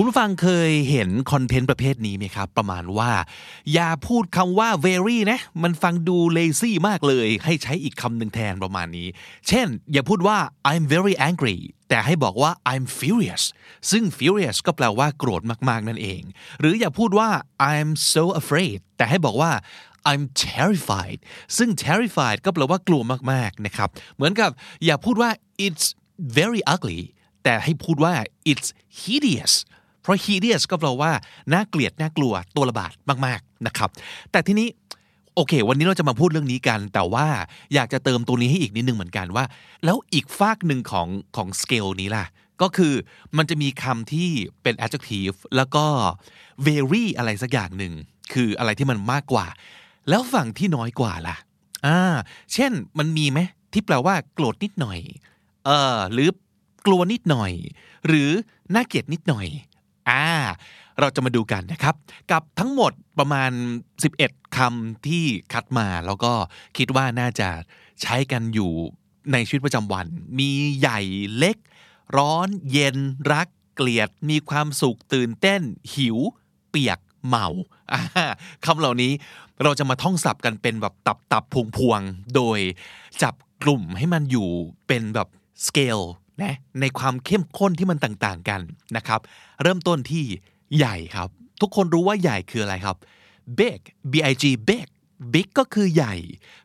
คุณผู้ฟังเคยเห็นคอนเทนต์ประเภทนี้ไหมครับ ประมาณว่า อย่าพูดคำว่า very นะ มันฟังดู lazy มากเลย ให้ใช้อีกคำหนึ่งแทนประมาณนี้ เช่น อย่าพูดว่า I'm very angry แต่ให้บอกว่า I'm furious ซึ่ง furious ก็แปลว่าโกรธมากๆนั่นเอง หรืออย่าพูดว่า I'm so afraid แต่ให้บอกว่า I'm terrified ซึ่ง terrified ก็แปลว่ากลัวมากๆนะครับ เหมือนกับอย่าพูดว่า it's very ugly แต่ให้พูดว่า it's hideous ราะ hideous ก็แปลว่าน่าเกลียดน่ากลัวตัวระบาดมากๆนะครับ แต่ทีนี้โอเค วันนี้เราจะมาพูดเรื่องนี้กัน แต่ว่าอยากจะเติมตัวนี้ให้อีกนิดนึงเหมือนกันว่า แล้วอีกฝากหนึ่งของของสเกลนี้ล่ะ ก็คือมันจะมีคำที่เป็น adjective แล้วก็ very อะไรสักอย่างหนึ่ง คืออะไรที่มันมากกว่า แล้วฝั่งที่น้อยกว่าล่ะอ่าเช่นมันมีไหมที่แปลว่า โกรธนิดหน่อยเออหรือกลัวนิดหน่อย หรือน่าเกลียดนิดหน่อย อ่าเราจะมาดูกันนะครับ กับทั้งหมดประมาณ 11คำที่คัดมา แล้วก็คิดว่าน่าจะใช้กันอยู่ในชีวิตประจำวัน มีใหญ่เล็ก ร้อนเย็นรักเกลียด มีความสุขตื่นเต้น หิว เปียกเมาคำเหล่านี้เราจะมาท่องศัพท์กันเป็นแบบตับตับพวงพวงโดยจับกลุ่มให้มันอยู่เป็นแบบสเกล นะในความเข้มข้นที่มันต่างๆกันนะครับเริ่มต้นที่ใหญ่ครับ ทุกคนรู้ว่าใหญ่คืออะไรครับ big b i g big big ก็คือใหญ่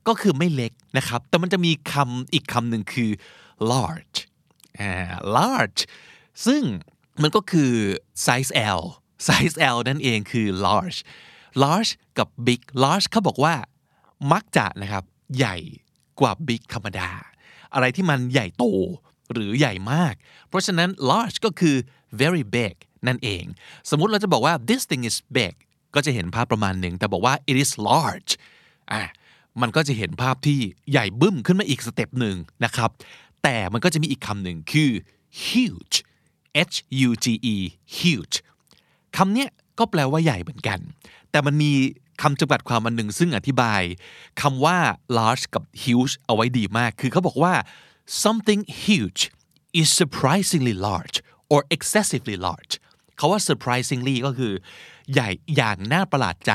ก็คือไม่เล็กนะครับ แต่มันจะมีคำอีกคำหนึ่งคือ large large ซึ่งมันก็คือ size L size L นั่นเองคือ large large กับ big large เขาบอกว่ามักจะนะครับใหญ่กว่า big ธรรมดา อะไรที่มันใหญ่โต หรือใหญ่มาก เพราะฉะนั้น large ก็คือ very big นั่นเอง สมมุติเราจะบอกว่า this thing is big ก็จะเห็นภาพประมาณหนึ่ง แต่บอกว่า it is large อะมันก็จะเห็นภาพที่ใหญ่บึ้มขึ้นมาอีกสเต็ปหนึ่งนะครับ แต่มันก็จะมีอีกคำหนึ่งคือ huge h u g e huge คำเนี้ยก็แปลว่าใหญ่เหมือนกัน แต่มันมีคำจำกัดความอันหนึ่งซึ่งอธิบายคำว่า large กับ huge เอาไว้ดีมาก คือเขาบอกว่า something huge is surprisingly large or excessively large เขาว่า surprisingly ก็คือ ใหญ่อย่างน่าประหลาดใจ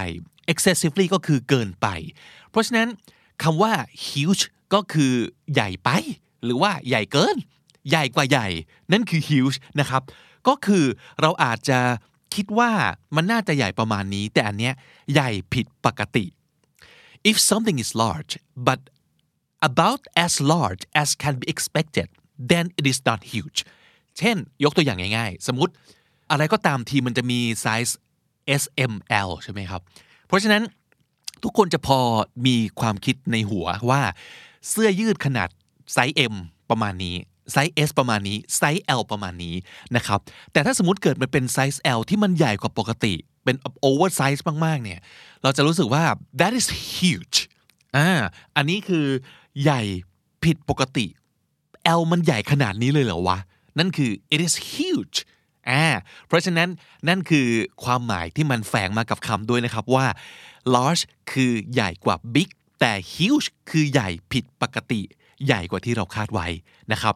excessively ก็คือเกินไป เพราะฉะนั้นคำว่า huge ก็คือใหญ่ไป หรือว่าใหญ่เกิน ใหญ่กว่าใหญ่ นั่นคือ huge นะครับ ก็คือเราอาจจะคิดว่ามันน่าจะใหญ่ประมาณนี้ แต่อันเนี้ยใหญ่ผิดปกติ if something is large but about as large as can be expected then it is not huge เช่น ยกตัวอย่างง่ายๆ สมมติอะไรก็ตามทีมันจะมีไซส์ S M L ใช่ไหมครับ เพราะฉะนั้นทุกคนจะพอมีความคิดในหัวว่าเสื้อยืดขนาดไซส์ M ประมาณนี้ไซส์ S ประมาณนี้ไซส์ L ประมาณนี้นะครับแต่ถ้าสมมติเกิดมันเป็นไซส์ L ที่มันใหญ่กว่าปกติ เป็น over size มากๆเนี่ยเราจะรู้สึกว่า that is huge อ่าอันนี้คือ ใหญ่ผิดปกติ L มันใหญ่ขนาดนี้เลยเหรอวะ นั่นคือ it is huge อ่าเพราะฉะนั้นนั่นคือความหมายที่มันแฝงมากับคำด้วยนะครับว่า large คือใหญ่กว่า big แต่ huge คือใหญ่ผิดปกติ ใหญ่กว่าที่เราคาดไว้นะครับ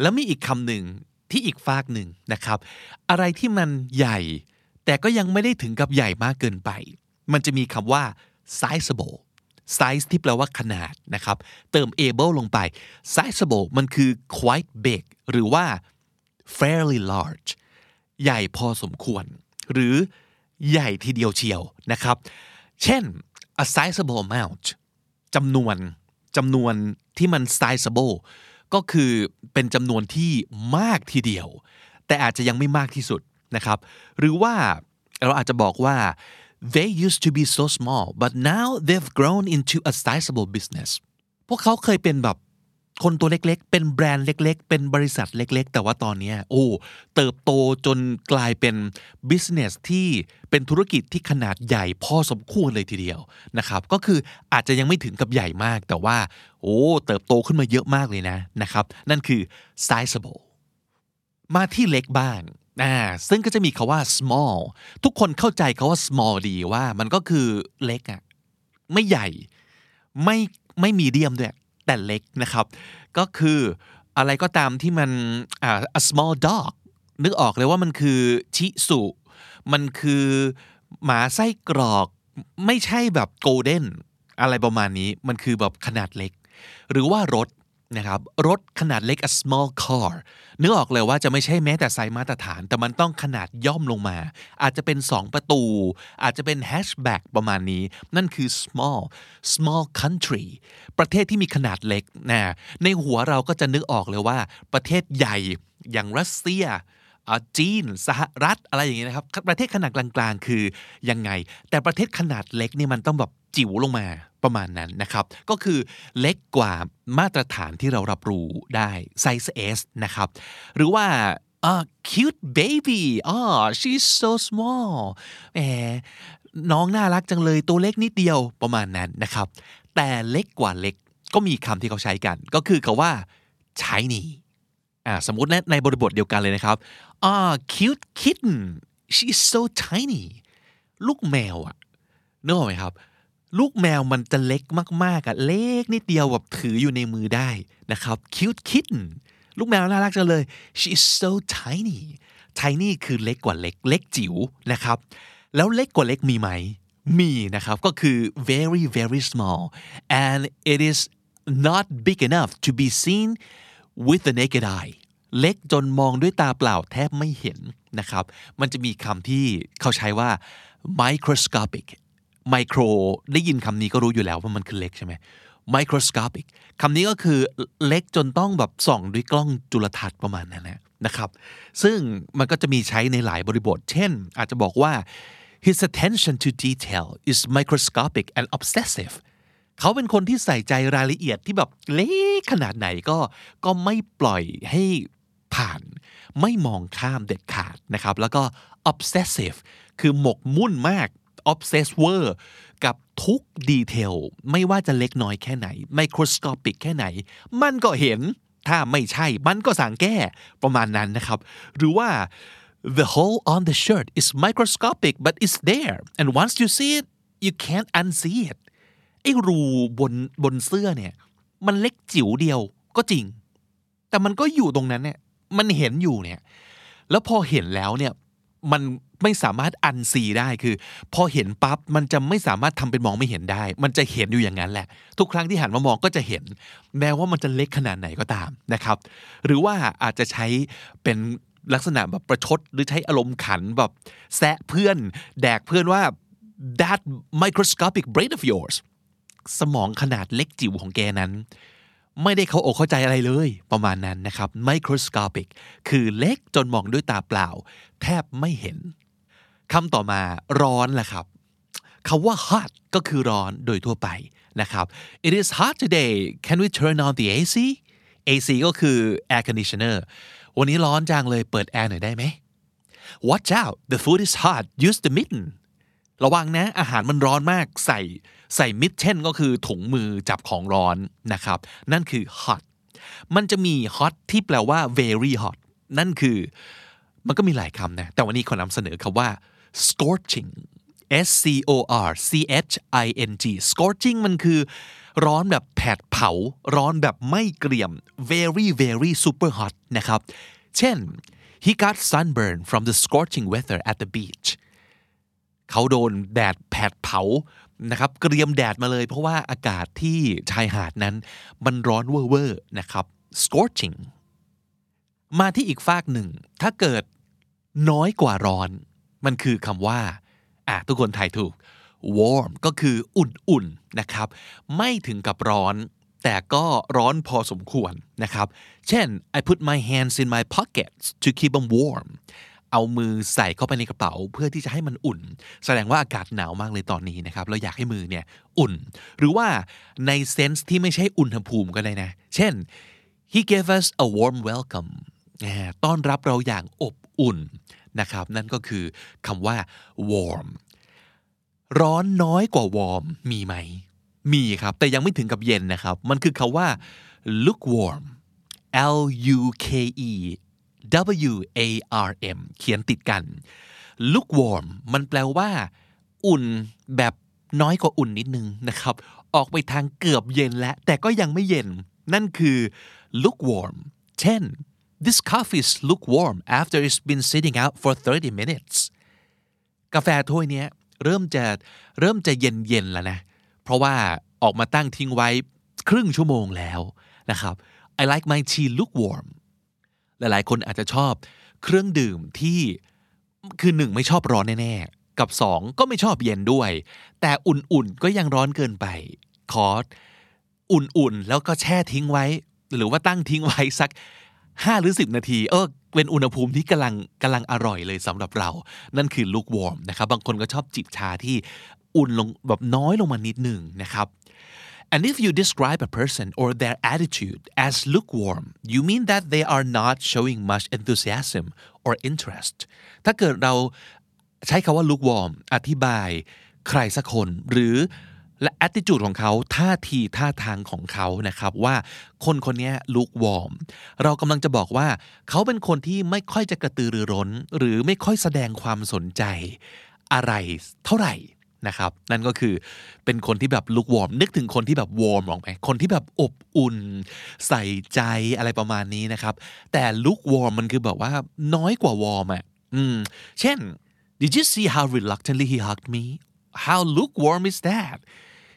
แล้วมีอีกคำหนึ่งที่อีกฝากหนึ่งนะครับ อะไรที่มันใหญ่ แต่ก็ยังไม่ได้ถึงกับใหญ่มากเกินไป มันจะมีคำว่า sizable size ที่แปลว่าขนาดนะครับ เติม able ลงไป sizable มันคือ quite big หรือว่า fairly large ใหญ่พอสมควร หรือใหญ่ทีเดียวเชียวนะครับ เช่น a sizable amount จำนวนจำนวนที่มัน sizable ก็คือเป็นจำนวนที่มากทีเดียว แต่อาจจะยังไม่มากที่สุดนะครับ หรือว่าเราอาจจะบอกว่า they used to be so small but now they've grown into a sizable business พวกเขาเคยเป็นแบบคนตัวเล็กๆ เป็นแบรนด์เล็ก ๆ เป็นบริษัทเล็ก ๆ แต่ว่าตอนนี้โอ้ เติบโตจนกลายเป็น business ที่เป็นธุรกิจที่ขนาดใหญ่พอสมควรเลยทีเดียวนะครับ ก็คืออาจจะยังไม่ถึงกับใหญ่มาก แต่ว่า โอ้ เติบโตขึ้นมาเยอะมากเลยนะนะครับ นั่นคือ sizable มาที่เล็กบ้าง อ่าซึ่งก็จะมีคาว่า small ทุกคนเข้าใจคาว่า small ดีว่ามันก็คือเล็กอะไม่ใหญ่ไม่ไม่มีเดียมด้วย แต่เล็กนะครับ ก็คืออะไรก็ตามที่มันอ่า a small dog นึกออกเลยว่ามันคือชิสุ มันคือหมาไส้กรอกไม่ใช่แบบโกลเด้นอะไรประมาณนี้มันคือแบบขนาดเล็ก หรือว่ารถ นะครับรถขนาดเล็ก a small car นึกออกเลยว่าจะไม่ใช่แม้แต่ไซส์มาตรฐาน แต่มันต้องขนาดย่อมลงมา อาจจะเป็น 2 ประตู อาจจะเป็น hatchback ประมาณนี้ นั่นคือ small small country ประเทศที่มีขนาดเล็กนะในหัวเราก็จะนึกออกเลยว่า ประเทศใหญ่อย่างรัสเซียอ่าจีนสหรัฐอะไรอย่างเงี้ยนะครับ ประเทศขนาดกลางๆ คือยังไง แต่ประเทศขนาดเล็กนี่มันต้องแบบจิ๋วลงมา ประมาณนั้นนะครับ ก็คือเล็กกว่ามาตรฐานที่เรารับรู้ได้ไซส์ S นะครับ หรือว่าอ่า cute baby อ๋อ she's so small แหมน้องน่ารักจังเลยตัวเล็กนิดเดียวประมาณนั้นนะครับ แต่เล็กกว่าเล็กก็มีคำที่เขาใช้กัน ก็คือคาว่า tiny อ่าสมมติในบริบทเดียวกันเลยนะครับอ่า cute kitten she's so tiny ลูกแมวอะนึกออกไหมครับ ลูกแมวมันจะเล็กมากๆอะเล็กนิดเดียวแบบถืออยู่ในมือได้นะครับ cute kitten ลูกแมวน่ารักจังเลย she is so tiny tiny คือเล็กกว่าเล็กเล็กจิ๋วนะครับ แล้วเล็กกว่าเล็กมีไหม มีนะครับ ก็คือ very very small and it is not big enough to be seen with the naked eye เล็กจนมองด้วยตาเปล่าแทบไม่เห็นนะครับ มันจะมีคำที่เขาใช้ว่า microscopic micro ได้ยินคำนี้ก็รู้อยู่แล้วว่ามันคือเล็กใช่ไหม microscopic คำนี้ก็คือเล็กจนต้องแบบส่องด้วยกล้องจุลทรรศน์ประมาณนั้นนะนะครับ ซึ่งมันก็จะมีใช้ในหลายบริบท เช่น อาจจะบอกว่า his attention to detail is microscopic and obsessive เขาเป็นคนที่ใส่ใจรายละเอียดที่แบบเล็กขนาดไหนก็ก็ไม่ปล่อยให้ผ่าน ไม่มองข้ามเด็ดขาดนะครับ แล้วก็ obsessive คือหมกมุ่นมาก obsess w o r กับทุกดีเทลไม่ว่าจะเล็กน้อยแค่ไหน microscopic แค่ไหน มันก็เห็นถ้าไม่ใช่มันก็สั่งแก้ประมาณนั้นนะครับ หรือว่า the hole on the shirt is microscopic but it's there and once you see it you can't unsee it ไอ้รูบนบนเสื้อเนี่ย มันเล็กจิ๋วเดียวก็จริง แต่มันก็อยู่ตรงนั้นเนี่ยมันเห็นอยู่เนี่ยแล้วพอเห็นแล้วเนี่ย มันไม่สามารถอันซีได้คือ พอเห็นปั๊บมันจะไม่สามารถทำเป็นมองไม่เห็นได้ มันจะเห็นอยู่อย่างนั้นแหละ ทุกครั้งที่หันมามองก็จะเห็น แม้ว่ามันจะเล็กขนาดไหนก็ตามนะครับ หรือว่าอาจจะใช้เป็นลักษณะแบบประชดหรือใช้อารมณ์ขันแบบแซะเพื่อน แดกเพื่อนว่า that microscopic brain of yours สมองขนาดเล็กจิ๋วของแกนั้น ไม่ได้เขาอกเข้าใจอะไรเลย ประมาณนั้นนะครับ microscopic คือเล็กจนมองด้วยตาเปล่า แทบไม่เห็นคำต่อมาร้อนแหละครับคำว่า hot ก็คือร้อนโดยทั่วไปนะครับ it is hot today can we turn on the AC AC ก็คือ air conditioner วันนี้ร้อนจังเลยเปิดแอร์หน่อยได้ไหม watch out the food is hot use the mitten ระวังนะ อาหารมันร้อนมากใส่ใส่มิดเช่นก็คือถุงมือจับของร้อนนะครับ นั่นคือ hot มันจะมี hot ที่แปลว่า very hot นั่นคือ มันก็มีหลายคำนะ แต่วันนี้ขอนำเสนอคำว่า scorching S C O R C H I N G scorching มันคือ ร้อนแบบแผดเผา ร้อนแบบไม่เกรียม very very super hot นะครับ เช่น he got sunburn from the scorching weather at the beach เขาโดนแดดแผดเผานะครับเกรียมแดดมาเลย เพราะว่าอากาศที่ชายหาดนั้น มันร้อนเวอร์ๆนะครับ scorching มาที่อีกฝากหนึ่ง ถ้าเกิดน้อยกว่าร้อน มันคือคำว่าอะทุกคนถ่ายถูก warm ก็คืออุ่นๆนะครับ ไม่ถึงกับร้อน แต่ก็ร้อนพอสมควรนะครับ เช่น I put my hands in my pockets to keep them warm เอามือใส่เข้าไปในกระเป๋า เพื่อที่จะให้มันอุ่น แสดงว่าอากาศหนาวมากเลยตอนนี้นะครับเราอยากให้มือเนี่ยอุ่น หรือว่าในเซนส์ที่ไม่ใช่อุณหภูมิก็ได้นะ เช่น he gave us a warm welcome ต้อนรับเราอย่างอบอุ่นนะครับ นั่นก็คือคำว่า warm ร้อนน้อยกว่า warm มีไหม มีครับ แต่ยังไม่ถึงกับเย็นนะครับ มันคือคาว่า lukewarm L U K E W A R M เขียนติดกัน lukewarm มันแปลว่า อุ่นแบบน้อยกว่าอุ่นนิดนึงนะครับ ออกไปทางเกือบเย็นแล้ว แต่ก็ยังไม่เย็น นั่นคือ lukewarm เช่น this coffee is lukewarm after it's been sitting out for 30 minutes กาแฟถ้วยนี้เริ่มจะเริ่มจะเย็นเย็นแล้วนะ เพราะว่าออกมาตั้งทิ้งไว้ครึ่งชั่วโมงแล้วนะครับ I like my tea lukewarm หลายๆ คนอาจจะชอบเครื่องดื่มที่คือหนึ่งไม่ชอบร้อนแน่ๆ กับสองก็ไม่ชอบเย็นด้วย แต่อุ่นๆ ก็ยังร้อนเกินไป ขออุ่นๆ แล้วก็แช่ทิ้งไว้ หรือว่าตั้งทิ้งไว้สัก5หรือ 10 นาที เออเป็นอุณหภูมิที่กำลังกำลังอร่อยเลยสำหรับเรา นั่นคือ lukewarm นะครับ บางคนก็ชอบจิบชาที่อุ่นลงแบบน้อยลงมานิดหนึ่งนะครับ And if you describe a person or their attitude as lukewarm, you mean that they are not showing much enthusiasm or interest. ถ้าเกิดเราใช้คาว่า lukewarm อธิบายใครสักคน หรือและ attitude ของเขาท่าทีท่าทางของเขานะครับว่าคนคนนี้ lukewarm เรากำลังจะบอกว่า เขาเป็นคนที่ไม่ค่อยจะกระตือรือร้น หรือไม่ค่อยแสดงความสนใจอะไรเท่าไหร่ นะครับ นั่นก็คือเป็นคนที่แบบ lukewarm นึกถึงคนที่แบบ warm ออกไหมคนที่แบบอบอุ่น ใส่ใจอะไรประมาณนี้นะครับ แต่ lukewarm มันคือแบบว่าน้อยกว่า warm อะอืมเช่น did you see how reluctantly he hugged me how lukewarm is that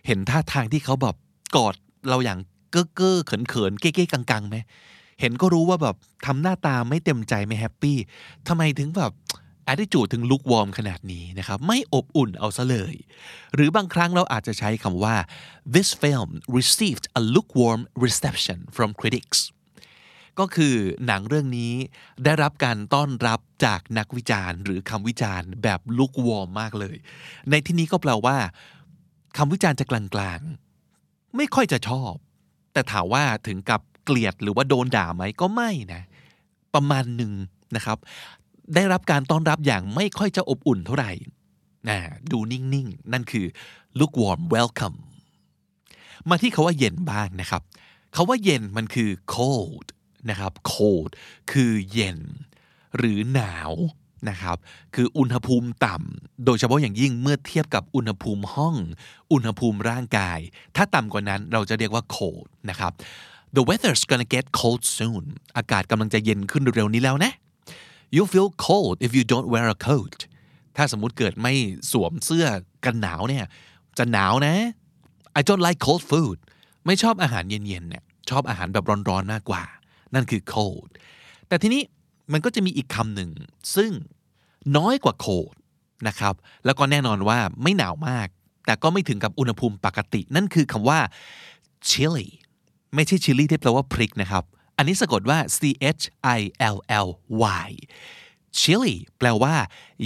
เห็นท่าทางที่เขาแบบกอดเราอย่างเก้อเก้อเขินเขินเก้เก้กังกังไหมเห็นก็รู้ว่าแบบทำหน้าตาไม่เต็มใจไม่แฮปปี้ทำไมถึงแบบ attitude ถึงลุกวอร์มขนาดนี้นะครับไม่อบอุ่นเอาซะเลย หรือบางครั้งเราอาจจะใช้คำว่า this film received a lukewarm reception from critics ก็คือหนังเรื่องนี้ได้รับการต้อนรับจากนักวิจารณ์ หรือคำวิจารณ์แบบลุกวอร์มมากเลย ในที่นี้ก็แปลว่าคำวิจารณ์จะกลางๆ ไม่ค่อยจะชอบ แต่ถามว่าถึงกับเกลียดหรือว่าโดนด่าไหมก็ไม่นะ ประมาณหนึ่งนะครับ ได้รับการต้อนรับอย่างไม่ค่อยจะอบอุ่นเท่าไหร่นะดูนิ่งๆ นั่นคือ lukewarm welcome มาที่คาว่าเย็นบ้างนะครับคาว่าเย็นมันคือ cold นะครับ cold คือเย็น หรือหนาวนะครับ คืออุณหภูมิต่ำ โดยเฉพาะอย่างยิ่งเมื่อเทียบกับอุณหภูมิห้อง อุณหภูมิร่างกาย ถ้าต่ำกว่านั้นเราจะเรียกว่า cold นะครับ the weather's gonna get cold soon อากาศกำลังจะเย็นขึ้นเร็วๆนี้แล้วนะ you feel cold if you don't wear a coat ถ้าสมมุติเกิดไม่สวมเสื้อกันหนาวเนี่ย จะหนาวนะ I don't like cold food ไม่ชอบอาหารเย็นๆเนี่ยชอบอาหารแบบร้อนๆมากกว่า นั่นคือ cold แต่ทีนี้มันก็จะมีอีกคำหนึ่ง ซึ่งน้อยกว่า cold นะครับ แล้วก็แน่นอนว่าไม่หนาวมาก แต่ก็ไม่ถึงกับอุณหภูมิปกติ นั่นคือคำว่า chilly ไม่ใช่ chilly ที่แปลว่าพริกนะครับ อันนี้สะกดว่า C H I L L Y chilly แปลว่า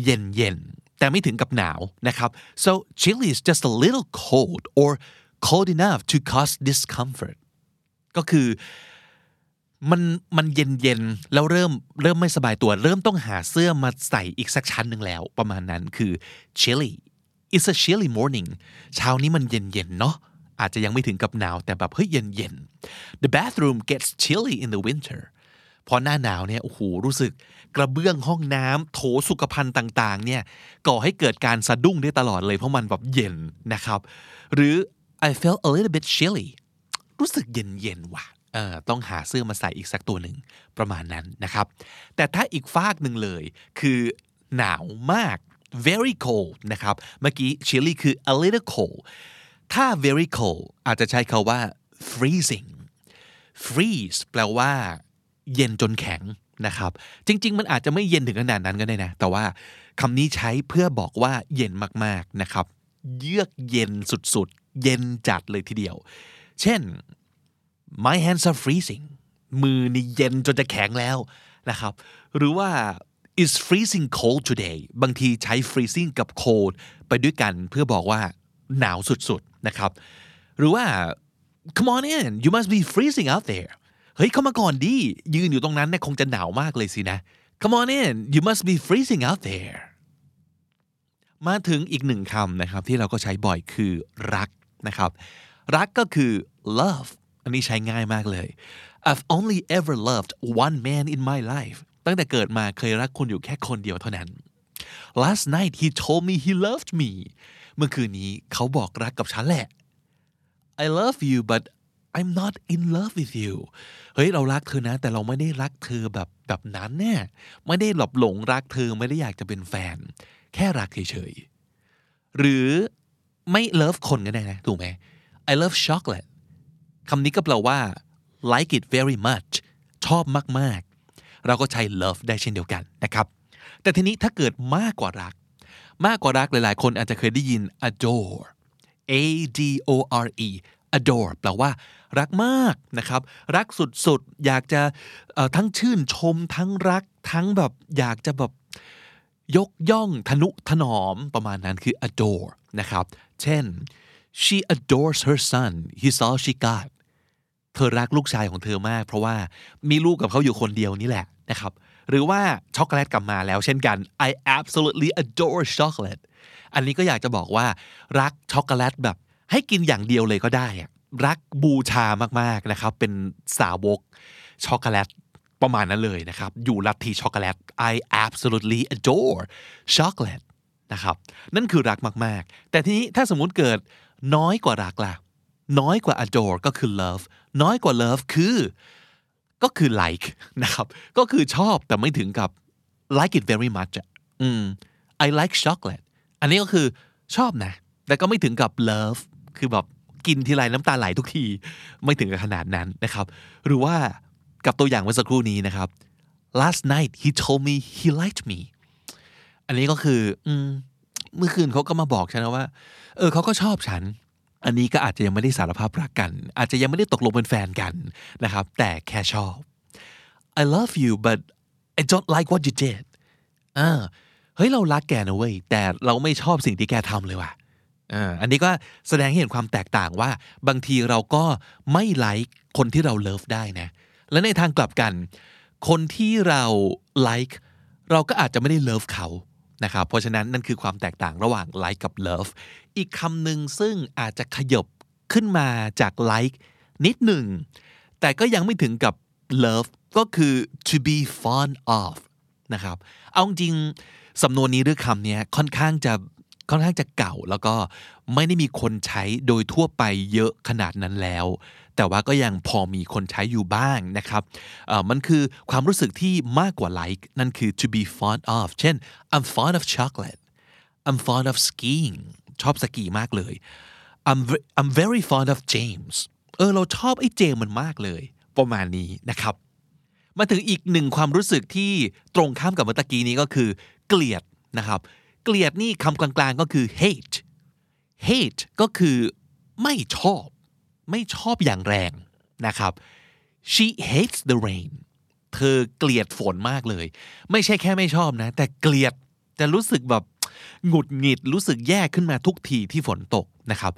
เย็นเย็นแต่ไม่ถึงกับหนาวนะครับ so chilly is just a little cold or cold enough to cause discomfort ก็คือมันมันเย็นเย็นแล้วเริ่มเริ่มไม่สบายตัว เริ่มต้องหาเสื้อมาใส่อีกสักชั้นหนึ่งแล้ว ประมาณนั้นคือ chilly it's a chilly morning เช้านี้มันเย็นเย็นเนาะ อาจจะยังไม่ถึงกับหนาวแต่แบบเฮ้ยเย็นเย็น the bathroom gets chilly in the winter พอหน้าหนาวเนี่ยโอ้โหรู้สึกกระเบื้องห้องน้ำโถสุขภัณฑ์ต่างๆเนี่ยก่อให้เกิดการสะดุ้งได้ตลอดเลยเพราะมันแบบเย็นนะครับ หรือ I felt a little bit chilly รู้สึกเย็นเย็นว่ะเออต้องหาเสื้อมาใส่อีกสักตัวหนึ่งประมาณนั้นนะครับ แต่ถ้าอีกฟากหนึ่งเลย คือหนาวมาก very cold นะครับ เมื่อกี้ chilly คือ a little cold ถ้า very cold อาจจะใช้คาว่า freezing freeze แปลว่า เย็นจนแข็งนะครับ จริง ๆ มันอาจจะไม่เย็นถึงขนาดนั้นก็ได้นะ แต่ว่าคำนี้ใช้เพื่อบอกว่าเย็นมากๆนะครับ เยือกเย็นสุดๆ เย็นจัดเลยทีเดียว เช่น my hands are freezing มือนี่เย็นจนจะแข็งแล้วนะครับ หรือว่า is freezing cold today บางทีใช้ freezing กับ cold ไปด้วยกันเพื่อบอกว่า หนาวสุดๆนะครับ หรือว่า come on in you must be freezing out there เฮ้ยเข้ามาก่อนดิยืนอยู่ตรงนั้นเนี่ยคงจะหนาวมากเลยสินะ come on in you must be freezing out there มาถึงอีกหนึ่งคำนะครับที่เราก็ใช้บ่อยคือรักนะครับ รักก็คือ love อันนี้ใช้ง่ายมากเลย I've only ever loved one man in my life ตั้งแต่เกิดมาเคยรักคุณอยู่แค่คนเดียวเท่านั้น Last night he told me he loved me เมื่อคืนนี้เขาบอกรักกับฉันแหละ I love you but I'm not in love with you เฮ้ยเรารักเธอนะ แต่เราไม่ได้รักเธอแบบแบบนั้นแน่ไม่ได้หลบหลงรักเธอไม่ได้อยากจะเป็นแฟน แค่รักเฉยๆหรือไม่ love คนก็ได้นะ ถูกไหม I love chocolate คำนี้ก็แปลว่า like it very much ชอบมากๆ เราก็ใช้ love ได้เช่นเดียวกันนะครับ แต่ทีนี้ถ้าเกิดมากกว่ารัก มากกว่ารักหลายๆ คนอาจจะเคยได้ยิน adore A D O R E adore แปลว่า รักมากนะครับ รักสุดๆ อยากจะทั้งชื่นชม ทั้งรัก ทั้งแบบอยากจะแบบยกย่องทนุถนอมประมาณนั้นคือ adore นะครับ เช่น she adores her son he's all she got เธอรักลูกชายของเธอมาก เพราะว่ามีลูกกับเขาอยู่คนเดียวนี่แหละนะครับ หรือว่าช็อกโกแลตกลับมาแล้วเช่นกัน I absolutely adore chocolate อันนี้ก็อยากจะบอกว่า รักช็อกโกแลตแบบ ให้กินอย่างเดียวเลยก็ได้ รักบูชามากๆนะครับ เป็นสาวกช็อกโกแลตประมาณนั้นเลยนะครับ อยู่ลัทธิช็อกโกแลต I absolutely adore chocolate นะครับ นั่นคือรักมากๆ แต่ทีนี้ถ้าสมมุติเกิดน้อยกว่ารักล่ะ น้อยกว่า adore ก็คือ love น้อยกว่า love คือ ก็คือ like นะครับ ก็คือชอบแต่ไม่ถึงกับ like it very much อะอืม I like chocolate อันนี้ก็คือชอบนะ แต่ก็ไม่ถึงกับ love คือแบบกินทีไรน้ำตาไหลทุกที ไม่ถึงกับขนาดนั้นนะครับ หรือว่ากับตัวอย่างเมื่อสักครู่นี้นะครับ last night he told me he liked me อันนี้ก็คือ อืม เมื่อคืนเขาก็มาบอกฉันนะว่า เออเขาก็ชอบฉัน อันนี้ก็อาจจะยังไม่ได้สารภาพรักกัน อาจจะยังไม่ได้ตกลงเป็นแฟนกันนะครับ แต่แค่ชอบ I love you but I don't like what you did อ่าเฮ้ยเรารักแกนะเว้ยแต่เราไม่ชอบสิ่งที่แกทำเลยว่ะอ่าอันนี้ก็แสดงให้เห็นความแตกต่างว่า บางทีเราก็ไม่ไลค์คนที่เราเลิฟได้นะ และในทางกลับกัน คนที่เราไลค์เราก็อาจจะไม่ได้เลิฟเขา นะครับเพราะฉะนั้นนั่นคือความแตกต่างระหว่าง like กับ love อีกคำหนึ่งซึ่งอาจจะขยบขึ้นมาจาก like นิดหนึ่ง แต่ก็ยังไม่ถึงกับ love ก็คือ to be fond of นะครับเอาจริงสำนวนนี้หรือคำนี้ค่อนข้างจะ ค่อนข้างจะเก่าแล้วก็ไม่ได้มีคนใช้โดยทั่วไปเยอะขนาดนั้นแล้ว แต่ว่าก็ยังพอมีคนใช้อยู่บ้างนะครับมันคือความรู้สึกที่มากกว่า like นั่นคือ to be fond of เช่น I'm fond of chocolate I'm fond of skiing ชอบสกีมากเลย I'm I'm very fond of James เออเราชอบไอ้เจมมันมากเลย ประมาณนี้นะครับ มาถึงอีกหนึ่งความรู้สึกที่ตรงข้ามกับเมื่อกี้นี้ก็คือ เกลียดนะครับ เกลียดนี่คำกลางๆก็คือ hate hate ก็คือไม่ชอบ ไม่ชอบอย่างแรงนะครับ she hates the rain เธอเกลียดฝนมากเลย ไม่ใช่แค่ไม่ชอบนะ แต่เกลียดจะรู้สึกแบบหงุดหงิดรู้สึกแย่ขึ้นมาทุกทีที่ฝนตกนะครับ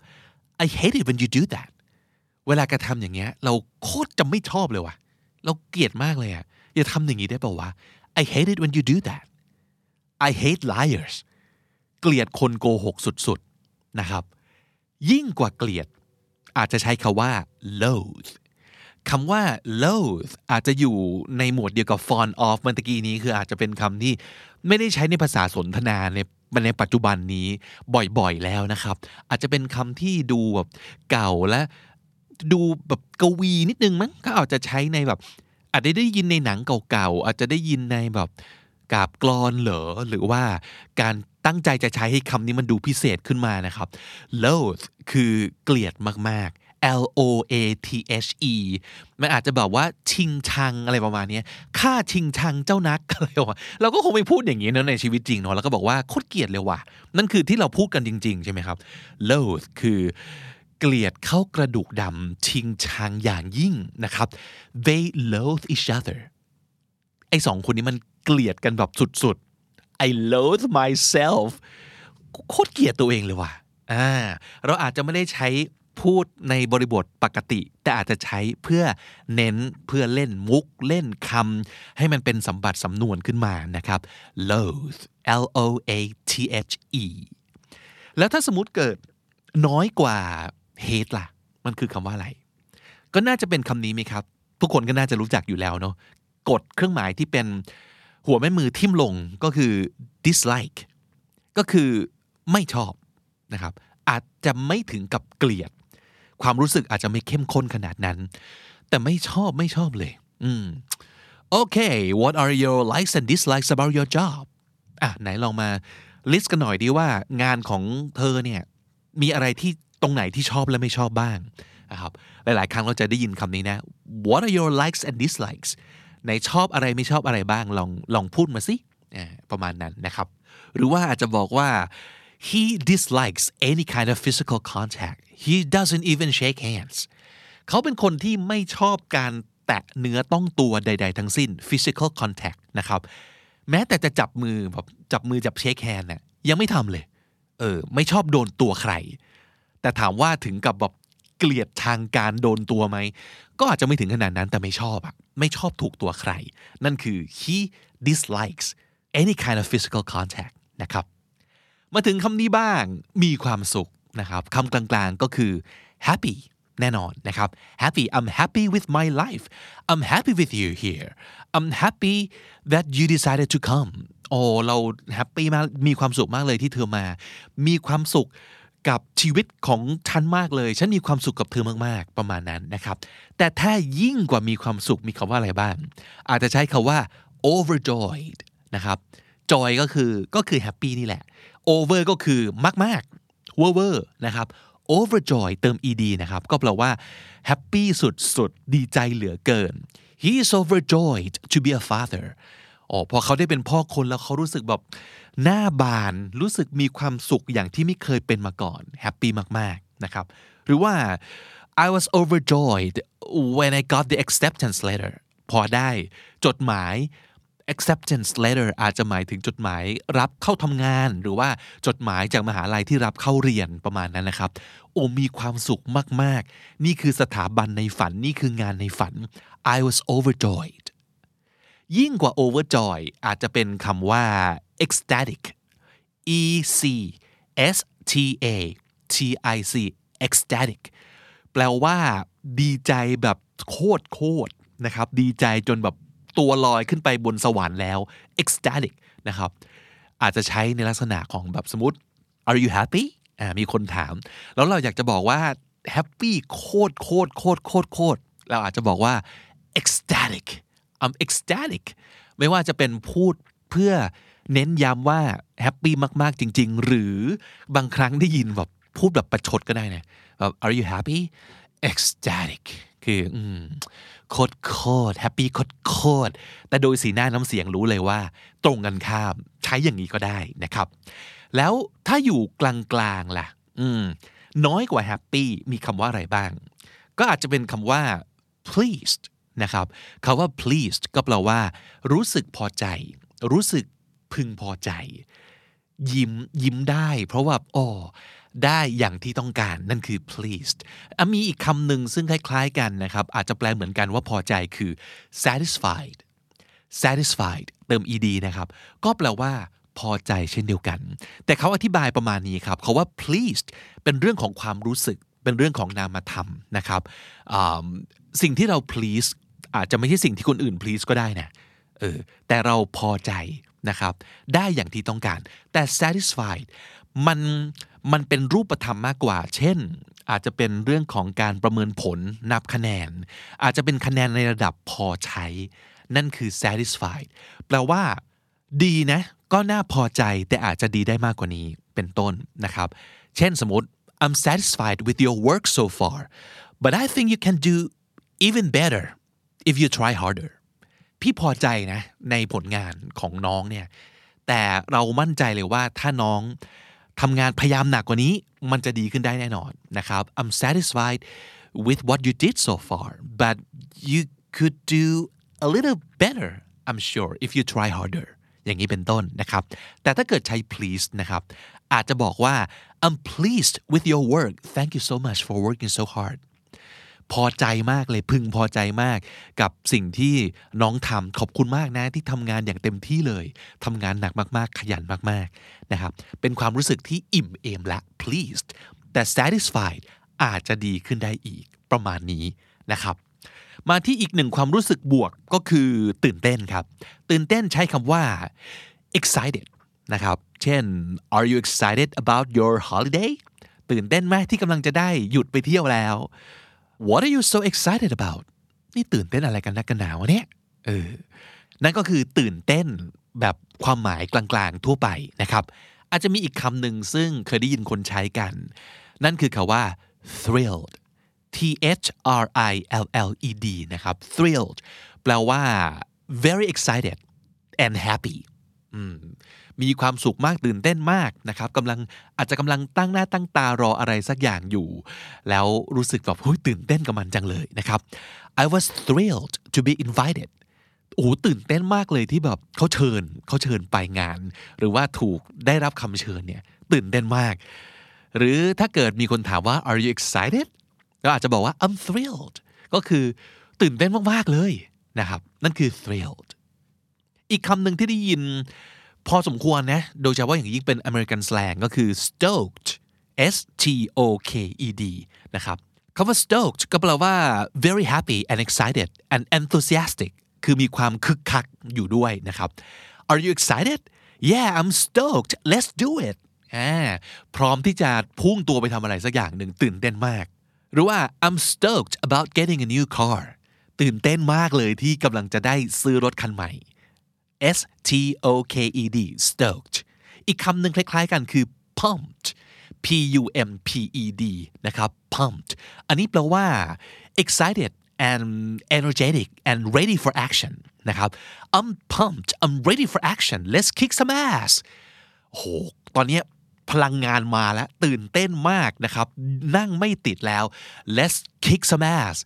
I hate it when you do that เวลากระทำอย่างเงี้ย เราโคตรจะไม่ชอบเลยว่ะ เราเกลียดมากเลยอะอย่าทำอย่างนี้ได้ป่าวะ I hate it when you do that I hate liars เกลียดคนโกหกสุดๆนะครับ ยิ่งกว่าเกลียด อาจจะใช้คาว่า loathe คำว่า loathe อาจจะอยู่ในหมวดเดียวกับ fond of เมื่อตะกี้นี้คืออาจจะเป็นคำที่ไม่ได้ใช้ในภาษาสนทนาในในปัจจุบันนี้บ่อยๆแล้วนะครับ อาจจะเป็นคำที่ดูแบบเก่าและดูแบบกวีนิดนึงมั้งก็อาจจะใช้ในแบบ อาจจะได้ยินในหนังเก่าๆอาจจะได้ยินในแบบ กาบกลอนเหรอหรือว่าการตั้งใจจะใช้ให้คำนี้มันดูพิเศษขึ้นมานะครับ loathe คือเกลียดมาก ๆ L O A T H E มันอาจจะแบบว่าชิงชังอะไรประมาณนี้ยฆ่าชิงชังเจ้านักอะไรวะเราก็คงไม่พูดอย่างนี้นะในชีวิตจริงเนาะแล้วก็บอกว่าโคตรเกลียดเลยว่ะนั่นคือที่เราพูดกันจริง ๆ ใช่ไหมครับ loathe คือเกลียดเข้ากระดูกดำชิงชังอย่างยิ่งนะครับ they loathe each other ไอ้สองคนนี้มัน เกลียดกันแบบสุดๆ I loathe myself โคตรเกลียดตัวเองเลยว่ะอ่าเราอาจจะไม่ได้ใช้พูดในบริบทปกติ แต่อาจจะใช้เพื่อเน้นเพื่อเล่นมุกเล่นคำให้มันเป็นสัมบัติสำนวนขึ้นมานะครับ loathe L O A T H E แล้วถ้าสมมติเกิดน้อยกว่า hate ล่ะ มันคือคำว่าอะไร ก็น่าจะเป็นคำนี้ไหมครับ ทุกคนก็น่าจะรู้จักอยู่แล้วเนาะกดเครื่องหมายที่เป็น หัวแม่มือทิ่มลงก็คือ dislike ก็คือไม่ชอบนะครับอาจจะไม่ถึงกับเกลียด ความรู้สึกอาจจะไม่เข้มข้นขนาดนั้น แต่ไม่ชอบไม่ชอบเลย อืมโอเค what are your likes and dislikes about your job อะไหนลองมา list กันหน่อยดีว่างานของเธอเนี่ยมีอะไรที่ตรงไหนที่ชอบและไม่ชอบบ้างนะครับหลายๆ ครั้งเราจะได้ยินคำนี้นะ what are your likes and dislikes ในชอบอะไรไม่ชอบอะไรบ้างลองลองพูดมาสิประมาณนั้นนะครับ หรือว่าอาจจะบอกว่า he dislikes any kind of physical contact he doesn't even shake hands เขาเป็นคนที่ไม่ชอบการแตะเนื้อต้องตัวใด ๆ ทั้งสิ้น physical contact นะครับ แม้แต่จะจับมือแบบจับมือจับเช็คแฮนด์เนี่ยยังไม่ทำเลย เออ ไม่ชอบโดนตัวใคร แต่ถามว่าถึงกับแบบ เกลียดทางการโดนตัวไหม ก็อาจจะไม่ถึงขนาดนั้นแต่ไม่ชอบอะไม่ชอบถูกตัวใคร นั่นคือ he dislikes any kind of physical contact นะครับ มาถึงคำนี้บ้างมีความสุขนะครับคำกลางๆก็คือ happy แน่นอนนะครับ happy I'm happy with my life I'm happy with you here I'm happy that you decided to come โอ้เราแฮปปี้มากมีความสุขมากเลยที่เธอมา มีความสุข กับชีวิตของฉันมากเลย ฉันมีความสุขกับเธอมากๆ ประมาณนั้นนะครับ แต่ถ้ายิ่งกว่ามีความสุขมีคำว่าอะไรบ้าง อาจจะใช้คาว่า overjoyed นะครับ joy ก็คือก็คือ happy นี่แหละ over ก็คือมากๆ เวอร์นะครับ overjoy เติม ed นะครับ ก็แปลว่า happy สุดๆ ดีใจเหลือเกิน he is overjoyed to be a father อ๋อพอเขาได้เป็นพ่อคนแล้วเขารู้สึกแบบ หน้าบานรู้สึกมีความสุขอย่างที่ไม่เคยเป็นมาก่อนแฮปปี้มากๆนะครับหรือว่า I was overjoyed when I got the acceptance letter พอได้จดหมาย acceptance letter อาจจะหมายถึงจดหมายรับเข้าทำงาน หรือว่าจดหมายจากมหาลัยที่รับเข้าเรียนประมาณนั้นนะครับ โอ้มีความสุขมาก ๆ นี่คือสถาบันในฝันนี่คืองานในฝัน I was overjoyed ยิ่งกว่า overjoy อาจจะเป็นคำว่า ecstatic e c s t a t i c ecstatic แปลว่าดีใจแบบโคตรโคตรนะครับ ดีใจจนแบบตัวลอยขึ้นไปบนสวรรค์แล้ว ecstatic นะครับ อาจจะใช้ในลักษณะของแบบสมมติ are you happy อ่ามีคนถาม แล้วเราอยากจะบอกว่า happy โคตรโคตรโคตรโคตรโคตรเราอาจจะบอกว่า ecstatic I'm ecstatic ไม่ว่าจะเป็นพูดเพื่อ เน้นย้ำว่า happy มากๆจริง ๆ หรือบางครั้งได้ยินแบบพูดแบบประชดก็ได้นะแบบ are you happy ecstatic คืออืมโคตรโคตร happy โคตรโคตรแต่โดยสีหน้าน้ำเสียงรู้เลยว่า ตรงกันข้ามใช้อย่างนี้ก็ได้นะครับ แล้วถ้าอยู่กลางๆล่ะ อืม น้อยกว่า happy มีคำว่าอะไรบ้าง ก็อาจจะเป็นคำว่า pleased นะครับคาว่า pleased ก็แปลว่า รู้สึกพอใจ รู้สึก พึงพอใจ ยิ้มยิ้มได้ เพราะว่าอ๋อได้อย่างที่ต้องการนั่นคือ pleased อมีอีกคำหนึ่งซึ่งคล้ายๆกันนะครับ อาจจะแปลเหมือนกันว่าพอใจคือ satisfied satisfied เติม ed นะครับ ก็แปลว่าพอใจเช่นเดียวกัน แต่เขาอธิบายประมาณนี้ครับเขาว่า pleased เป็นเรื่องของความรู้สึก เป็นเรื่องของนามธรรมนะครับสิ่งที่เรา please อาจจะไม่ใช่สิ่งที่คนอื่น please ก็ได้นะเออแต่เราพอใจ นะครับได้อย่างที่ต้องการ แต่ satisfied มันมันเป็นรูปธรรมมากกว่า เช่น อาจจะเป็นเรื่องของการประเมินผลนับคะแนน อาจจะเป็นคะแนนในระดับพอใช้ นั่นคือ satisfied แปลว่า ดีนะ ก็น่าพอใจแต่อาจจะดีได้มากกว่านี้เป็นต้นนะครับ เช่นสมมติ I'm satisfied with your work so far but I think you can do even better if you try harder พี่พอใจนะ ในผลงานของน้องเนี่ย แต่เรามั่นใจเลยว่าถ้าน้องทำงานพยายามหนักกว่านี้ มันจะดีขึ้นได้แน่นอนนะครับ I'm satisfied with what you did so far but you could do a little better I'm sure if you try harder อย่างนี้เป็นต้นนะครับ แต่ถ้าเกิดใช้ please นะครับ อาจจะบอกว่า I'm pleased with your work thank you so much for working so hard พอใจมากเลยพึงพอใจมาก กับสิ่งที่น้องทำขอบคุณมากนะที่ทำงานอย่างเต็มที่เลยทำงานหนักมากๆ ขยันมากๆนะครับเป็นความรู้สึกที่อิ่มเอมและ pleased แต่ satisfied อาจจะดีขึ้นได้อีกประมาณนี้นะครับ มาที่อีกหนึ่งความรู้สึกบวกก็คือตื่นเต้นครับ ตื่นเต้นใช้คำว่า excited นะครับ เช่น are you excited about your holiday ตื่นเต้นไหมที่กำลังจะได้หยุดไปเที่ยวแล้ว what are you so excited about นี่ตื่นเต้นอะไรกันนักกันหนาวเนี่ยเออนั่นก็คือตื่นเต้นแบบความหมายกลางๆทั่วไปนะครับ อาจจะมีอีกคำหนึ่งซึ่งเคยได้ยินคนใช้กัน นั่นคือคาว่า thrilled T H R I L L E D นะครับ thrilled แปลว่า very excited and happy อืม มีความสุขมากตื่นเต้นมากนะครับกำลังอาจจะกำลังตั้งหน้าตั้งตารออะไรสักอย่างอยู่ แล้วรู้สึกแบบเฮ้ยตื่นเต้นกับมันจังเลยนะครับ I was thrilled to be invited โอ้ตื่นเต้นมากเลยที่แบบเขาเชิญเขาเชิญไปงาน หรือว่าถูกได้รับคำเชิญเนี่ยตื่นเต้นมาก หรือถ้าเกิดมีคนถามว่า are you excited เราอาจจะบอกว่า I'm thrilled ก็คือตื่นเต้นมาก ๆ เลยนะครับ นั่นคือ thrilled อีกคำหนึ่งที่ได้ยิน พอสมควรนะ โดยเฉพาะอย่างยิ่งเป็น American slang ก็คือ stoked S T O K E D นะครับคำว่า stoked ก็แปลว่า very happy and excited and enthusiastic คือมีความคึกคักอยู่ด้วยนะครับ Are you excited Yeah I'm stoked let's do it พร้อมที่จะพุ่งตัวไปทำอะไรสักอย่างหนึ่งตื่นเต้นมาก หรือว่า I'm stoked about getting a new car ตื่นเต้นมากเลยที่กำลังจะได้ซื้อรถคันใหม่ S T O K E D stoked อีกคำหนึ่งคล้ายๆกันคือ pumped P U M P E D นะครับ pumped อันนี้แปลว่า excited and energetic and ready for action นะครับ I'm pumped I'm ready for action let's kick some ass โห ตอนนี้พลังงานมาแล้ว ตื่นเต้นมากนะครับ นั่งไม่ติดแล้ว let's kick some ass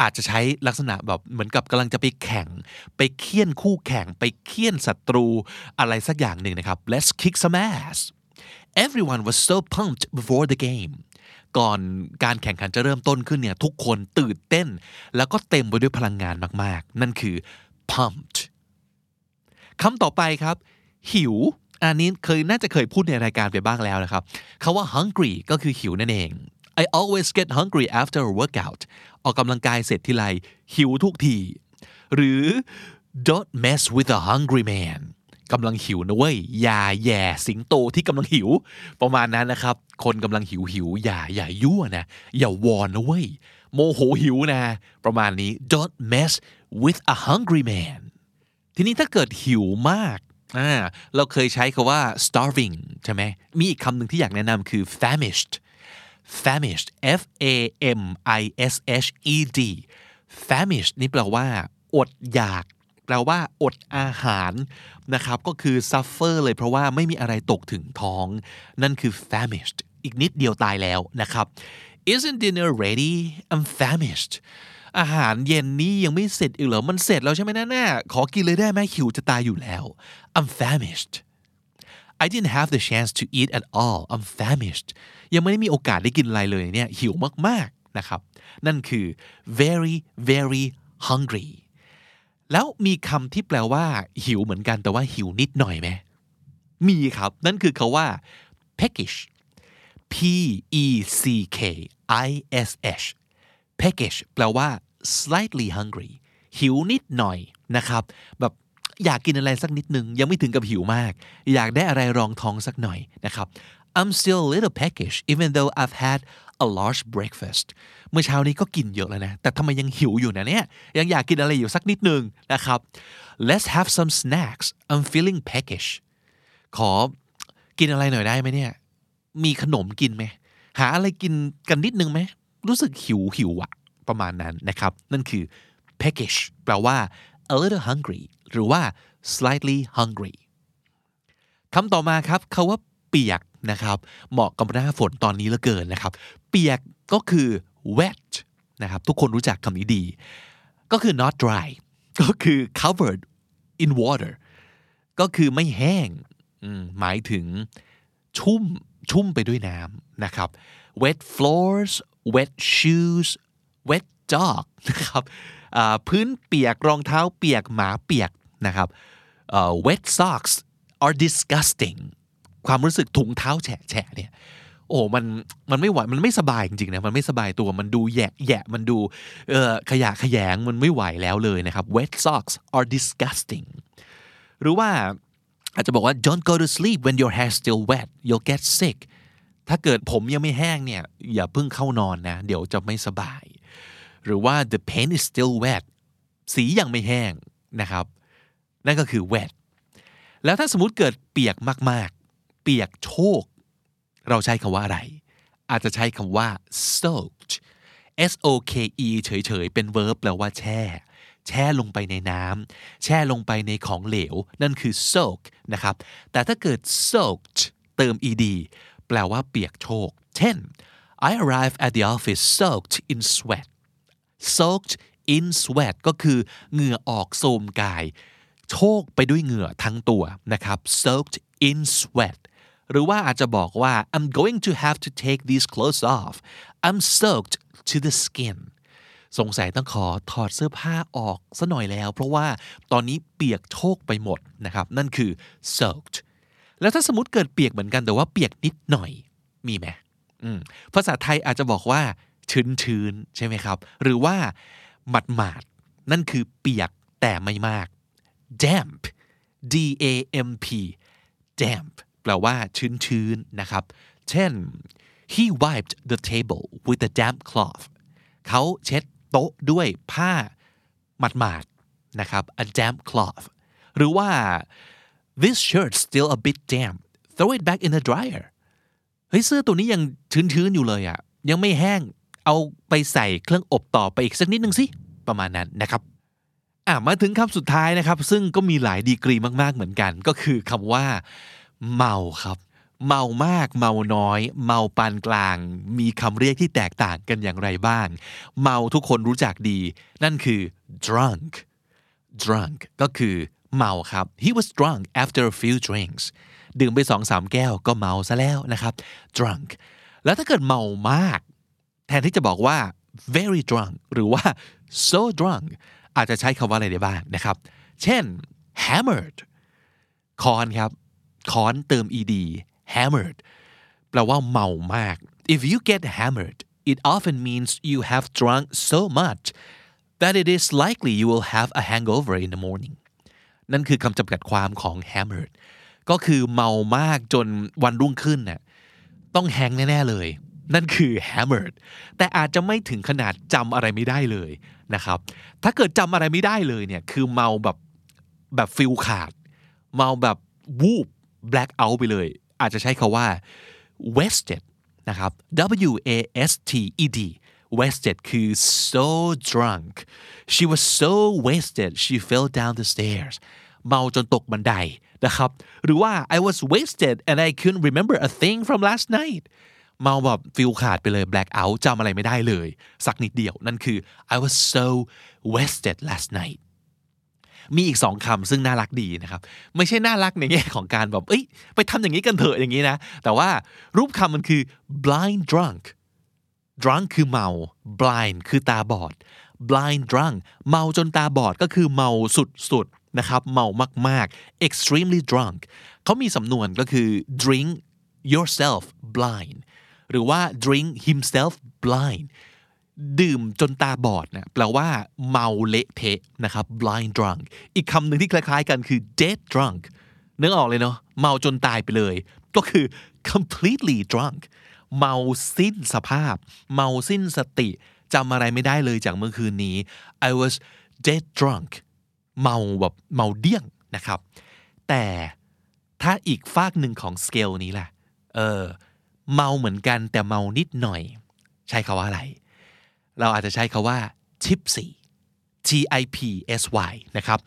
อาจจะใช้ลักษณะแบบเหมือนกับกำลังจะไปแข่ง ไปเคี่ยนคู่แข่ง ไปเคี่ยนศัตรูอะไรสักอย่างหนึ่งนะครับ let's kick some ass everyone was so pumped before the game ก่อนการแข่งขันจะเริ่มต้นขึ้นเนี่ยทุกคนตื่นเต้น แล้วก็เต็มไปด้วยพลังงานมากๆ นั่นคือ pumped คำต่อไปครับ หิว อันนี้เคยน่าจะเคยพูดในรายการไปบ้างแล้วนะครับคาว่า hungry ก็คือหิวนั่นเอง I always get hungry after a workout ออกกำลังกายเสร็จทีไรหิวทุกที หรือ don't mess with a hungry man กำลังหิวนะเว้ย อย่าแย่สิงโตที่กำลังหิว ประมาณนั้นนะครับ คนกำลังหิวหิวอย่าอย่ายั่วนะ อย่าวอนนะเว้ย โมโหหิวนะ ประมาณนี้ don't mess with a hungry man ทีนี้ถ้าเกิดหิวมากอ่าเราเคยใช้คาว่า starving ใช่ไหมมีอีกคำหนึ่งที่อยากแนะนำคือ famished famished F A M I S H E D famished นี่แปลว่า อดอยาก แปลว่า อดอาหารนะครับ ก็คือ suffer เลยเพราะว่าไม่มีอะไรตกถึงท้อง นั่นคือ famished อีกนิดเดียวตายแล้วนะครับ Isn't dinner ready I'm famished อาหารเย็นนี้ยังไม่เสร็จอีกเหรอ มันเสร็จแล้วใช่ไหมนะแน่ขอกินเลยได้ไหมหิวจะตายอยู่แล้ว I'm famished I didn't have the chance to eat at all I'm famished ยังไม่ได้มีโอกาสได้กินอะไรเลยเนี่ยหิวมากๆนะครับ นั่นคือ very very hungry แล้วมีคำที่แปลว่า หิวเหมือนกันแต่ว่าหิวนิดหน่อยไหมมีครับ นั่นคือคาว่า peckish P E C K I S H peckish แปลว่า slightly hungry หิวนิดหน่อยนะครับ แบบ อยากกินอะไรสักนิดหนึ่งยังไม่ถึงกับหิวมาก อยากได้อะไรรองท้องสักหน่อยนะครับ I'm still a little peckish even though I've had a large breakfast เมื่อเช้านี้ก็กินเยอะแล้วนะ แต่ทำไมยังหิวอยู่นะเนี่ย ยังอยากกินอะไรอยู่สักนิดหนึ่งนะครับ Let's have some snacks I'm feeling peckish ขอกินอะไรหน่อยได้ไหมเนี่ย มีขนมกินไหม หาอะไรกินกันนิดนึงไหม รู้สึกหิวหิวอะประมาณนั้นนะครับ นั่นคือ peckish แปลว่า a little hungry หรือว่า slightly hungry คำต่อมาครับคาว่าเปียกนะครับ เหมาะกับหน้าฝนตอนนี้เหลือเกินนะครับ เปียกก็คือ wet นะครับทุกคนรู้จักคำนี้ดี ก็คือ not dry ก็คือ covered in water ก็คือไม่แห้ง หมายถึงชุ่มชุ่มไปด้วยน้ำนะครับ wet floors wet shoes wet dog นะครับ พื้นเปียกรองเท้าเปียกหมาเปียกนะครับ wet socks are disgusting ความรู้สึกถุงเท้าแฉะแฉะเนี่ยโอ้มันมันไม่ไหวมันไม่สบายจริงๆนะมันไม่สบายตัวมันดูแยะแยะมันดูเออขยะขยงมันไม่ไหวแล้วเลยนะครับ wet socks are disgusting หรือว่าอาจจะบอกว่า don't go to sleep when your hair still wet you'll get sick ถ้าเกิดผมยังไม่แห้งเนี่ยอย่าเพิ่งเข้านอนนะ เดี๋ยวจะไม่สบาย หรือว่า the paint is still wet สียังไม่แห้งนะครับ นั่นก็คือ wet แล้วถ้าสมมติเกิดเปียกมากๆ เปียกโชก เราใช้คำว่าอะไร อาจจะใช้คำว่า soaked S O K E เฉยๆ เป็น verb แปลว่าแช่ แช่ลงไปในน้ำ แช่ลงไปในของเหลว นั่นคือ soak นะครับ แต่ถ้าเกิด soaked เติม ed แปลว่าเปียกโชก เช่น I arrived at the office soaked in sweat soaked in sweat ก็คือเหงื่อออกโสมกาย โชกไปด้วยเหงื่อทั้งตัวนะครับ soaked in sweat หรือว่าอาจจะบอกว่า I'm going to have to take these clothes off I'm soaked to the skin สงสัยต้องขอถอดเสื้อผ้าออกซะหน่อยแล้ว เพราะว่าตอนนี้เปียกโชกไปหมดนะครับ นั่นคือ soaked แล้วถ้าสมมติเกิดเปียกเหมือนกันแต่ว่าเปียกนิดหน่อยมีไหมอืมภาษาไทยอาจจะบอกว่า ชื้นชื้นๆใช่ไหมครับ หรือว่าหมาดหมาดๆนั่นคือเปียกแต่ไม่มาก damp D A M P damp แปลว่าชื้นชื้นๆนะครับ เช่น he wiped the table with a damp cloth เขาเช็ดโต๊ะด้วยผ้าหมาดๆนะครับ a damp cloth หรือว่า this shirt's still a bit damp throw it back in the dryer เฮ้ยเสื้อตัวนี้ยังชื้นๆอยู่เลยอะ่ะยังไม่แห้ง เอาไปใส่เครื่องอบต่อไปอีกสักนิดนึงสิประมาณนั้นนะครับอะมาถึงคำสุดท้ายนะครับ ซึ่งก็มีหลายดีกรีมากๆเหมือนกัน ก็คือคำว่า เมาครับ เมามาก เมาน้อย เมาปานกลาง มีคำเรียกที่แตกต่างกันอย่างไรบ้าง เมาทุกคนรู้จักดี นั่นคือ drunk drunk ก็คือเมาครับ he was drunk after a few drinks ดื่มไปสองสามแก้วก็เมาซะแล้วนะครับ drunk แล้วถ้าเกิดเมามาก แทนที่จะบอกว่า very drunk หรือว่า so drunk อาจจะใช้คำว่าอะไรได้บ้างนะครับ เช่น hammered คอนครับคอนเติม ed hammered แปลว่าเมามาก if you get hammered it often means you have drunk so much that it is likely you will have a hangover in the morning นั่นคือคำจำกัดความของ hammered ก็คือเมามากจนวันรุ่งขึ้นน่ะต้องแฮงแน่ ๆ เลย นั่นคือ hammered แต่อาจจะไม่ถึงขนาดจำอะไรไม่ได้เลยนะครับ ถ้าเกิดจำอะไรไม่ได้เลยเนี่ยคือเมาแบบแบบฟิลขาด เมาแบบวูบ black out ไปเลย อาจจะใช้คาว่า wasted นะครับ W A S T E D wasted คือ so drunk she was so wasted she fell down the stairs เมาจนตกบันไดนะครับ หรือว่า I was wasted and I couldn't remember a thing from last night เมาแบบฟิลขาดไปเลย black out จำอะไรไม่ได้เลย สักนิดเดียว นั่นคือ I was so wasted last night มีอีกสองคำซึ่งน่ารักดีนะครับ ไม่ใช่น่ารักในแง่ของการแบบเอ้ยไปทำอย่างนี้กันเถอะอย่างนี้นะ แต่ว่ารูปคำมันคือ blind drunk drunk คือเมา blind คือตาบอด blind drunk เมาจนตาบอดก็คือเมาสุดๆนะครับเมามากๆ extremely drunk เขามีสำนวนก็คือ drink yourself blind หรือว่า drink himself blind ดื่มจนตาบอดนะแปลว่าเมาเละเทะนะครับ blind drunk อีกคำหนึ่งที่คล้ายๆกันคือ dead drunk นึกออกเลยเนาะเมาจนตายไปเลย ก็คือ completely drunk เมาสิ้นสภาพ เมาสิ้นสติจำอะไรไม่ได้เลยจากเมื่อคืนนี้ I was dead drunk เมาแบบเมาเดี้ยงนะครับ แต่ถ้าอีกฝากหนึ่งของสเกลนี้แหละเออ เมาเหมือนกันแต่เมานิดหน่อย ใช้คาว่าอะไร เราอาจจะใช้คาว่า tipsy T I P S Y นะครับ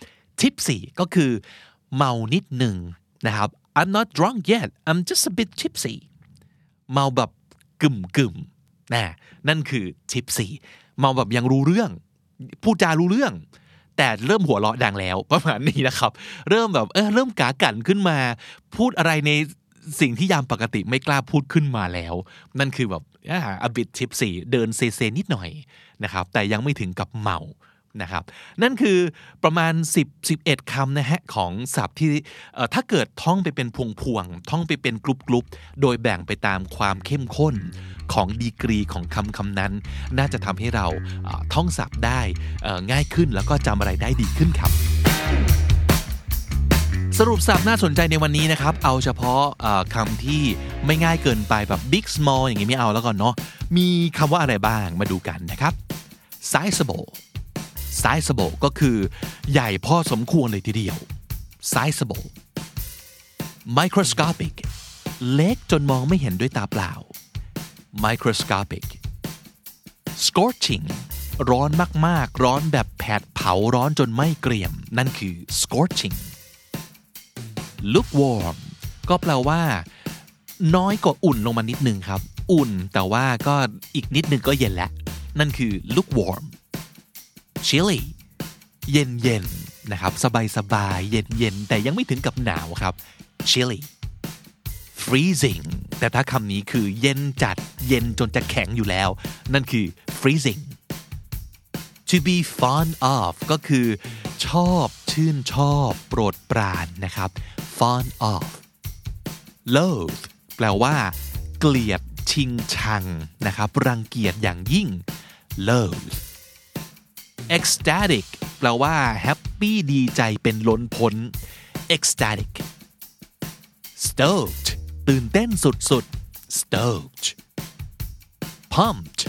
tipsy ก็คือเมานิดหนึ่งนะครับ I'm not drunk yet I'm just a bit tipsy เมาแบบกึ่มกึ่มนะนั่นคือ tipsy เมาแบบยังรู้เรื่อง พูดจารู้เรื่อง แต่เริ่มหัวเราะดังแล้วประมาณนี้นะครับ เริ่มแบบเออเริ่มกากันขึ้นมา พูดอะไรใน สิ่งที่ยามปกติไม่กล้าพูดขึ้นมาแล้ว นั่นคือแบบอ่า a bit tipsy เดินเซเซนิดหน่อยนะครับแต่ยังไม่ถึงกับเมานะครับนั่นคือประมาณ 10 11คำนะฮะของศัพท์ที่ถ้าเกิดท่องไปเป็นพวงๆท่องไปเป็นกลุ่มๆโดยแบ่งไปตามความเข้มข้นของดีกรีของคำคำนั้น น่าจะทำให้เราท่องศัพท์ได้ง่ายขึ้นแล้วก็จำอะไรได้ดีขึ้นครับ สรุปสับน่าสนใจในวันนี้นะครับ เอาเฉพาะคำที่ไม่ง่ายเกินไปแบบ big small อย่างนี้ไม่เอาแล้วก่อนเนาะ มีคำว่าอะไรบ้างมาดูกันนะครับ sizable sizable ก็คือใหญ่พอสมควรเลยทีเดียว sizable microscopic เล็กจนมองไม่เห็นด้วยตาเปล่า microscopic scorching ร้อนมากๆ ร้อนแบบแผดเผาร้อนจนไม่เกรียม นั่นคือ scorching lukewarm ก็แปลว่า น้อยกว่าอุ่นลงมานิดนึงครับ อุ่นแต่ว่าก็อีกนิดนึงก็เย็นแล้ว นั่นคือ lukewarm chilly เย็นเย็นนะครับ สบายสบายเย็นเย็นแต่ยังไม่ถึงกับหนาวครับ chilly freezing แต่ถ้าคำนี้คือเย็นจัดเย็นจนจะแข็งอยู่แล้ว นั่นคือ freezing to be fond of ก็คือ ชอบ ชื่นชอบ โปรดปรานนะครับ fond of loathe แปลว่า เกลียดชิงชังนะครับ รังเกียจอย่างยิ่ง loathe ecstatic แปลว่าแฮปปี้ดีใจเป็นล้นพ้น ecstatic stoked ตื่นเต้นสุดๆ stoked pumped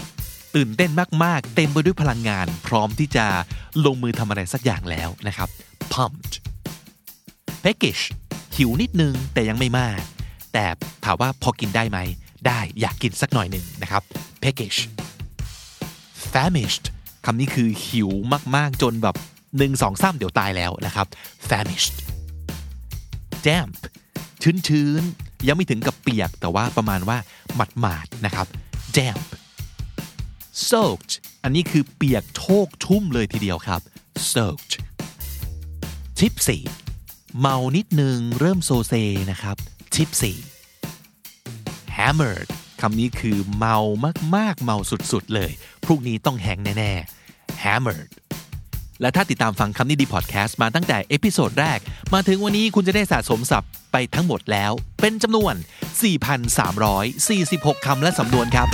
ตื่นเต้นมากๆ เต็มไปด้วยพลังงาน พร้อมที่จะลงมือทำอะไรสักอย่างแล้วนะครับ pumped peckish หิวนิดนึงแต่ยังไม่มาก แต่ถามว่าพอกินได้ไหม ได้อยากกินสักหน่อยหนึ่งนะครับ peckish famished คำนี้คือหิวมาก ๆ จนแบบหนึ่งสองสามเดี๋ยวตายแล้วนะครับ famished damp ชื้นๆ ยังไม่ถึงกับเปียกแต่ว่าประมาณว่าหมาดหมาดๆนะครับ damp soaked อันนี้คือเปียกโชกชุ่มเลยทีเดียวครับ soaked tipsy เมานิดนึงเริ่มโซเซนะครับ tipsy hammered คำนี้คือเมามาก ๆ เมาสุด ๆ เลย พรุ่งนี้ต้องแฮงก์แน่ ๆ hammered และถ้าติดตามฟังคำนี้ดีพอดแคสต์มาตั้งแต่ episode แรก มาถึงวันนี้คุณจะได้สะสมศัพท์ไปทั้งหมดแล้ว เป็นจำนวน 4,346 คำและสำนวนครับ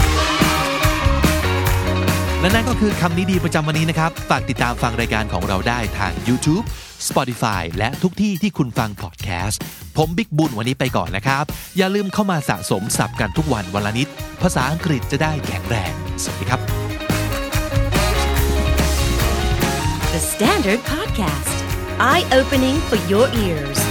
และนั่นก็คือคำนี้ดีประจำวันนี้นะครับ ฝากติดตามฟังรายการของเราได้ทาง YouTube Spotify และทุกที่ที่คุณฟังพอดแคสต์ ผมบิ๊กบุญวันนี้ไปก่อนนะครับ อย่าลืมเข้ามาสะสมสับกันทุกวันวันละนิด ภาษาอังกฤษจะได้แข็งแรง สวัสดีครับ The Standard Podcast, eye opening for your ears.